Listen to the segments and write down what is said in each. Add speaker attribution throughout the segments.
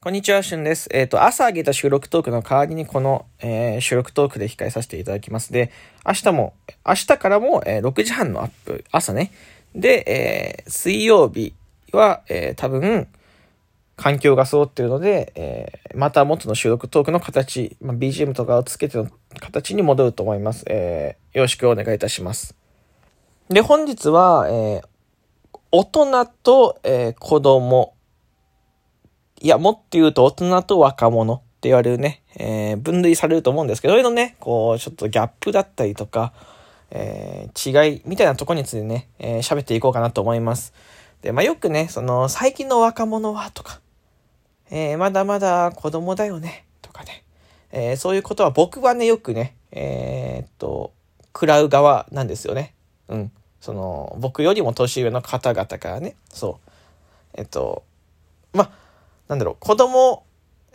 Speaker 1: こんにちは、しゅんです。えっ、と、朝上げた収録トークの代わりにこの、えー収録トークで控えさせていただきます。で、明日も、明日からも、えー6時半のアップ、朝ね。で、えー水曜日は、えー多分、環境が揃ってるので、えーまた元の収録トークの形、まあ、BGM とかをつけての形に戻ると思います。えーよろしくお願いいたします。で、本日は、えー大人と、えー子供、いや、もっと言うと大人と若者って言われるね、えー分類されると思うんですけど、そういうのね、こう、ちょっとギャップだったりとか、えー違いみたいなとこについてね、えー喋っていこうかなと思います。で、まあ、よくね、その、最近の若者はとか、えーまだまだ子供だよね、とかね、えーそういうことは僕はね、よくね、えーっと、食らう側なんですよね。うん。その、僕よりも年上の方々からね、そう。えっと、まあ、なんだろう、子供、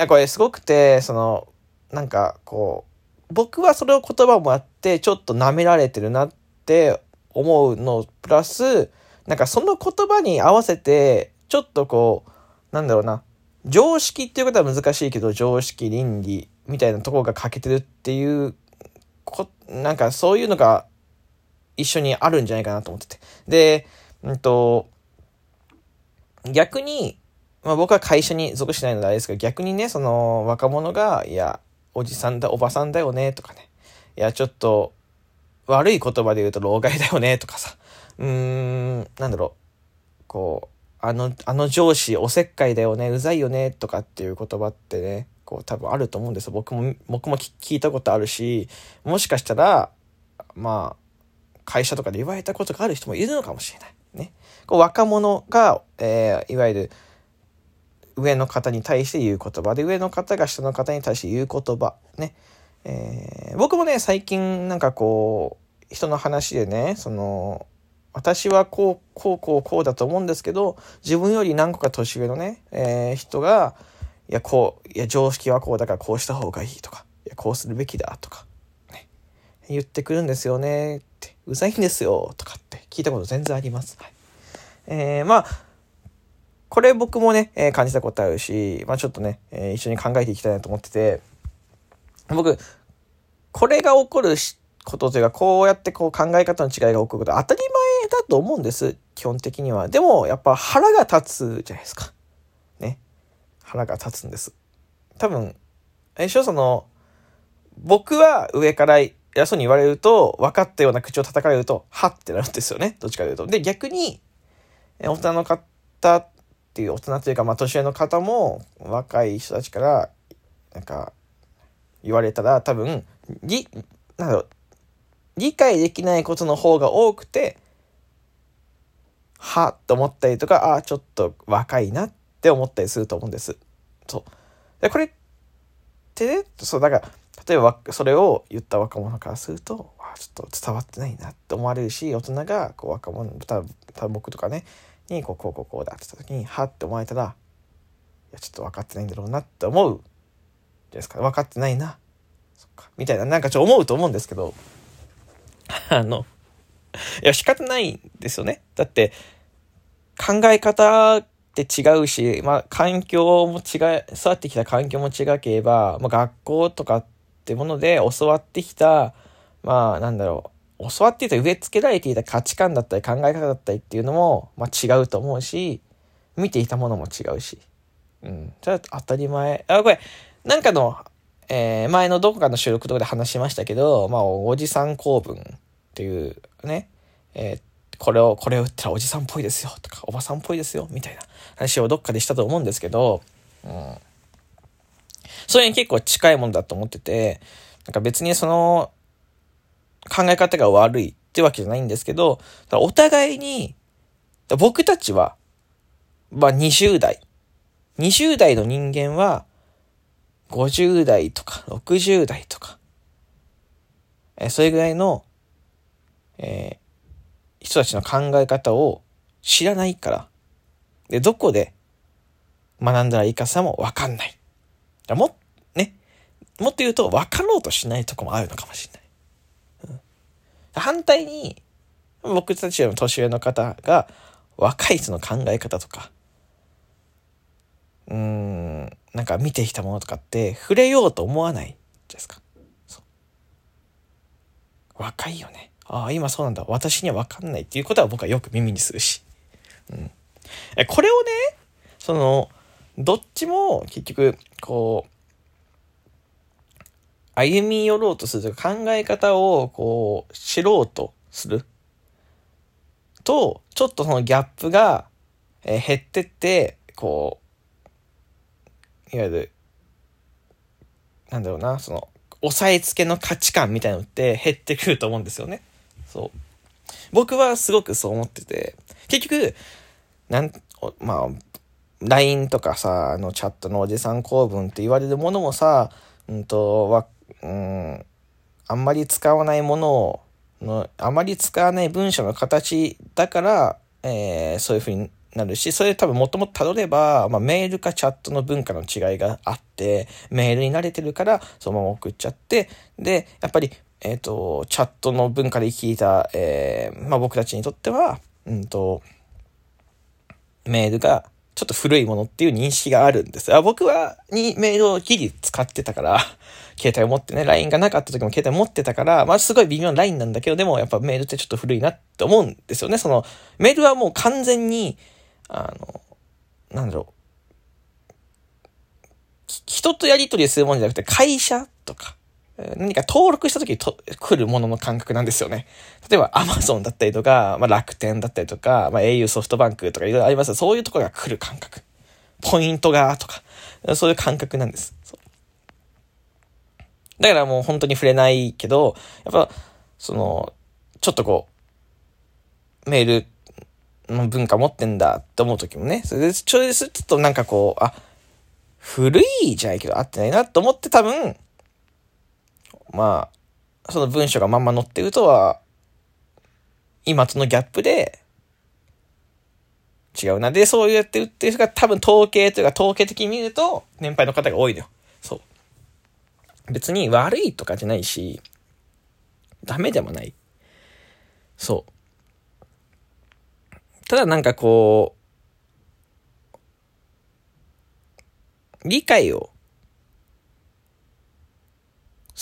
Speaker 1: い、これすごくて、その、なんか、こう、僕はそれを言葉もあって、ちょっと舐められてるなって思うの、プラス、なんかその言葉に合わせて、ちょっとこう、なんだろうな、常識っていうことは難しいけど、常識、倫理みたいなところが欠けてるっていう、こなんかそういうのが一緒にあるんじゃないかなと思ってて。で、うんと、逆に、まあ僕は会社に属しないのであれですけど、逆にね、その若者が、いや、おじさんだ、おばさんだよね、とかね。いや、ちょっと、悪い言葉で言うと老害だよね、とかさ。うーん、なんだろう。こう、あの、あの上司おせっかいだよね、うざいよね、とかっていう言葉ってね、こう多分あると思うんですよ。僕も、僕も聞聞いたことあるし、もしかしたら、まあ、会社とかで言われたことがある人もいるのかもしれない。ね。こう若者が、えーいわゆる、上の方に対して言う言葉で、上の方が下の方に対して言う言葉。ね。えー僕もね、最近なんかこう、人の話でね、その、私はこう、こう、こう、こうだと思うんですけど、自分より何個か年上のね、えー人が、いや、こう、いや、常識はこうだからこうした方がいいとか、いや、こうするべきだとか、ね、言ってくるんですよねって、うざいんですよとかって聞いたこと全然あります。はい、えーまあ、これ僕もね、えー感じたことあるし、まあちょっとね、えー一緒に考えていきたいなと思ってて、僕、これが起こることというか、こうやってこう考え方の違いが起こることは当たり前だと思うんです。基本的には。でも、やっぱ腹が立つじゃないですか。ね。腹が立つんです。多分、え、しょ、その、僕は上から偉そうに言われると、分かったような口を叩かれると、はってなるんですよね。どっちかというと。で、逆に、大人の方っていう、大人というか、まあ、年上の方も、若い人たちから、なんか、言われたら、多分、り、なんだろう、理解できないことの方が多くて、はっと思ったりとか、ああ、ちょっと若いなって思ったりすると思うんです。そう。で、これってね、そう、だから、例えばそれを言った若者からすると、あちょっと伝わってないなって思われるし、大人がこう若者、多分多分僕とかね、にこうこうこうこうだって言った時に、はって思われたら、いや、ちょっと分かってないんだろうなって思うじゃないですか。分かってないな。そっか。みたいな、なんかちょっと思うと思うんですけど、あの、いや、仕方ないんですよね。だって、考え方って違うし、まあ、環境も違い、育ってきた環境も違ければ、まあ、学校とかってもので教わってきた、まあ、なんだろう、教わっていた植え付けられていた価値観だったり考え方だったりっていうのも、まあ、違うと思うし、見ていたものも違うし。うん。それは当たり前。あ、これ、なんかの、えー前のどこかの収録とかで話しましたけど、まあ、おじさん公文っていうね、えーこれを、これを打ったらおじさんっぽいですよとか、おばさんっぽいですよみたいな話をどっかでしたと思うんですけど、うん。それに結構近いものだと思ってて、なんか別にその、考え方が悪いってわけじゃないんですけど、お互いに、僕たちは、まあ20代。20代の人間は、50代とか60代とか、えそれぐらいの、えー人たちの考え方を知らないから、で、どこで学んだらいいかさもわかんない。だも、ね、もっと言うと分かろうとしないとこもあるのかもしれない。反対に、僕たちよりも年上の方が若い人の考え方とか、うーん、なんか見てきたものとかって触れようと思わないですか。若いよね。ああ、今そうなんだ。私には分かんないっていうことは僕はよく耳にするし。うん。え、これをね、その、どっちも結局、こう、歩み寄ろうとするとか考え方をこう知ろうとするとちょっとそのギャップが、え減ってってこういわゆるなんだろうなその押さえつけの価値観みたいなのって減ってくると思うんですよね。そう僕はすごくそう思ってて結局なんまあ LINE とかさあのチャットのおじさん公文って言われるものもさうんとわうん、あんまり使わないものをの、あまり使わない文章の形だから、えー、そういう風になるし、それ多分もともと辿れば、まあ、メールかチャットの文化の違いがあって、メールに慣れてるから、そのまま送っちゃって、で、やっぱり、えっ、ー、と、チャットの文化で聞いた、えー、まあ、僕たちにとっては、うんと、メールがちょっと古いものっていう認識があるんです。あ僕は、にメールをギリ使ってたから、携帯を持ってね、LINE がなかった時も携帯持ってたから、まあすごい微妙な LINE なんだけど、でもやっぱメールってちょっと古いなって思うんですよね。その、メールはもう完全に、あの、なんだろう。人とやり取りするもんじゃなくて、会社とか、何か登録した時にと来るものの感覚なんですよね。例えば Amazon だったりとか、まあ、楽天だったりとか、まあ、au ソフトバンクとかいろいろありますそういうところが来る感覚。ポイントがとか、そういう感覚なんです。だからもう本当に触れないけど、やっぱ、その、ちょっとこう、メールの文化持ってんだって思う時もね、それで、ちょっとなんかこう、あ、古いじゃないけど合ってないなと思って多分、まあ、その文章がまんま載ってるとは、今とのギャップで、違うな。で、そうやって売ってる人が多分統計というか統計的に見ると、年配の方が多いのよ。そう。別に悪いとかじゃないし、ダメでもない。そう。ただなんかこう、理解を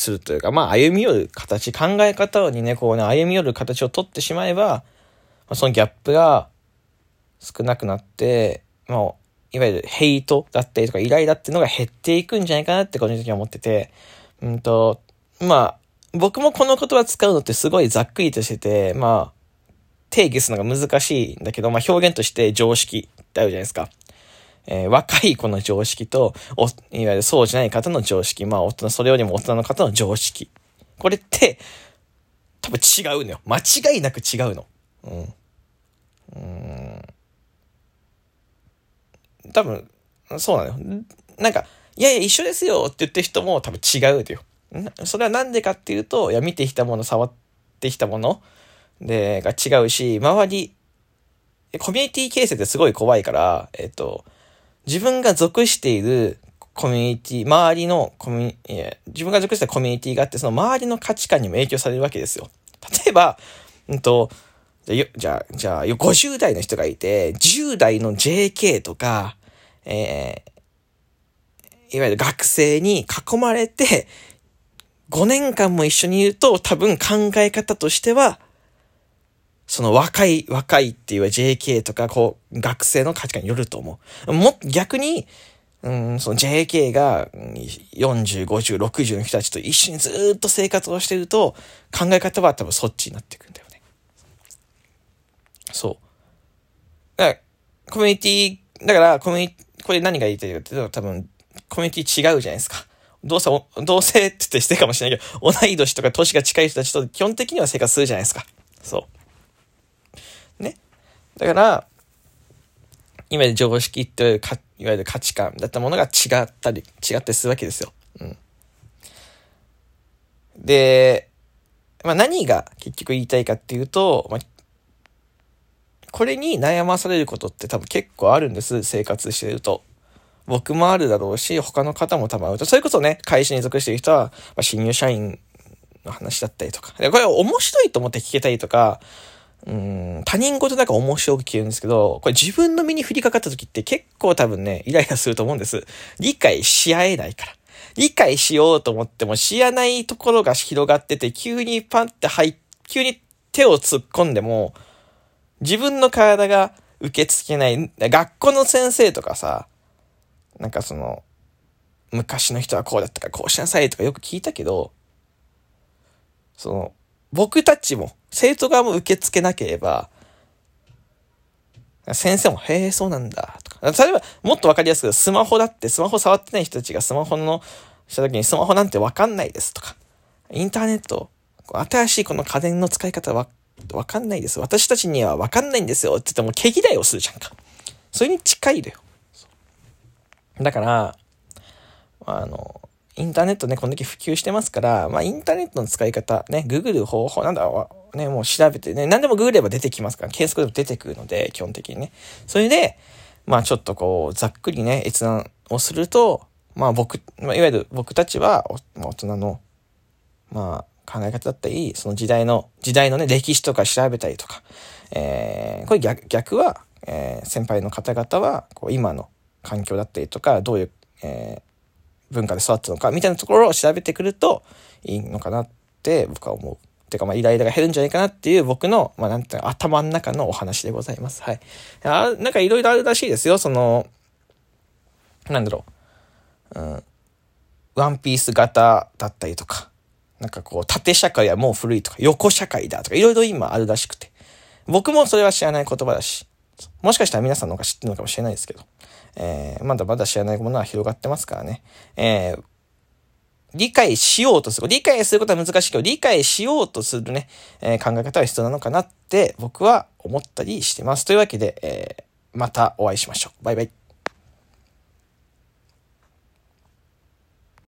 Speaker 1: するというか、まあ、歩み寄る形、考え方にね、こうね、歩み寄る形を取ってしまえば、そのギャップが少なくなって、まあ、いわゆるヘイトだったりとかイライラっていうのが減っていくんじゃないかなって個人的には思ってて、うんと、まあ、僕もこの言葉使うのってすごいざっくりとしてて、まあ、定義するのが難しいんだけど、まあ表現として常識ってあるじゃないですか。えー、若い子の常識と、お、いわゆるそうじゃない方の常識、まあ大人、それよりも大人の方の常識。これって、多分違うのよ。間違いなく違うの。うん。うん多分、そうなのよ。なんか、いやいや、一緒ですよって言ってる人も多分違うよ。それはなんでかっていうと、いや、見てきたもの、触ってきたもので、が違うし、周り、コミュニティ形成ってすごい怖いから、えっと、自分が属しているコミュニティ、周りのコミュニティ、自分が属したコミュニティがあって、その周りの価値観にも影響されるわけですよ。例えば、うんと、じゃあ、じゃあ、50代の人がいて、10代の JK とか、えー、いわゆる学生に囲まれて、5年間も一緒にいると、多分考え方としては、その若い、若いっていう JK とか、こう、学生の価値観によると思う。も、逆に、うん、その JK が40、50、60の人たちと一緒にずっと生活をしてると、考え方は多分そっちになっていくんだよね。そう。だから、コミュニティ、だから、コミュニティ、これ何が言いたいかっていうと、多分、コミュニティ違うじゃないですか。どうせ、同性って言ってしてかもしれないけど、同い年とか年が近い人たちと基本的には生活するじゃないですか。そう。ね。だから、今で常識っていわゆる価値観だったものが違ったり、違ったりするわけですよ。うん。で、まあ何が結局言いたいかっていうと、まあ、これに悩まされることって多分結構あるんです、生活してると。僕もあるだろうし、他の方も多分あると。それこそね、会社に属している人は、まあ、新入社員の話だったりとか。これ面白いと思って聞けたりとか、うん、他人事なんか面白く聞けるんですけど、これ自分の身に降りかかった時って結構多分ね、イライラすると思うんです。理解し合えないから。理解しようと思っても知らないところが広がってて、急にパンって入っ、急に手を突っ込んでも、自分の体が受け付けない。学校の先生とかさ、なんかその、昔の人はこうだったからこうしなさいとかよく聞いたけど、その、僕たちも、生徒側も受け付けなければ、先生も、へえ、そうなんだ、とか。例えば、もっとわかりやすく、スマホだって、スマホ触ってない人たちがスマホの、した時にスマホなんてわかんないですとか。インターネット、新しいこの家電の使い方わ、わかんないです。私たちにはわかんないんですよ。って言っても、毛嫌いをするじゃんか。それに近いだよ。だから、あの、インターネットね、こんだけ普及してますから、まあ、インターネットの使い方、ね、ググる方法、なんだろう、ね、もう調べてね、何でもググれば出てきますから、検索でも出てくるので、基本的にね。それで、まあ、ちょっとこう、ざっくりね、閲覧をすると、まあ、僕、まあ、いわゆる僕たちは、大人の、まあ、考え方だったり、その時代の、時代のね、歴史とか調べたりとか、えー、これ逆、逆は、えー、先輩の方々は、こう、今の環境だったりとか、どういう、えー、文化で育ったのか、みたいなところを調べてくるといいのかなって僕は思う。てか、まあ、イライラが減るんじゃないかなっていう僕の、まあ、なんていう頭の中のお話でございます。はい。あなんかいろいろあるらしいですよ。その、なんだろう。うん。ワンピース型だったりとか、なんかこう、縦社会はもう古いとか、横社会だとか、いろいろ今あるらしくて。僕もそれは知らない言葉だし、もしかしたら皆さんの方が知ってるのかもしれないですけど。えー、まだまだ知らないものは広がってますからね。えー、理解しようとする。理解することは難しいけど、理解しようとするね、えー、考え方は必要なのかなって僕は思ったりしてます。というわけで、えー、またお会いしましょう。バイバイ。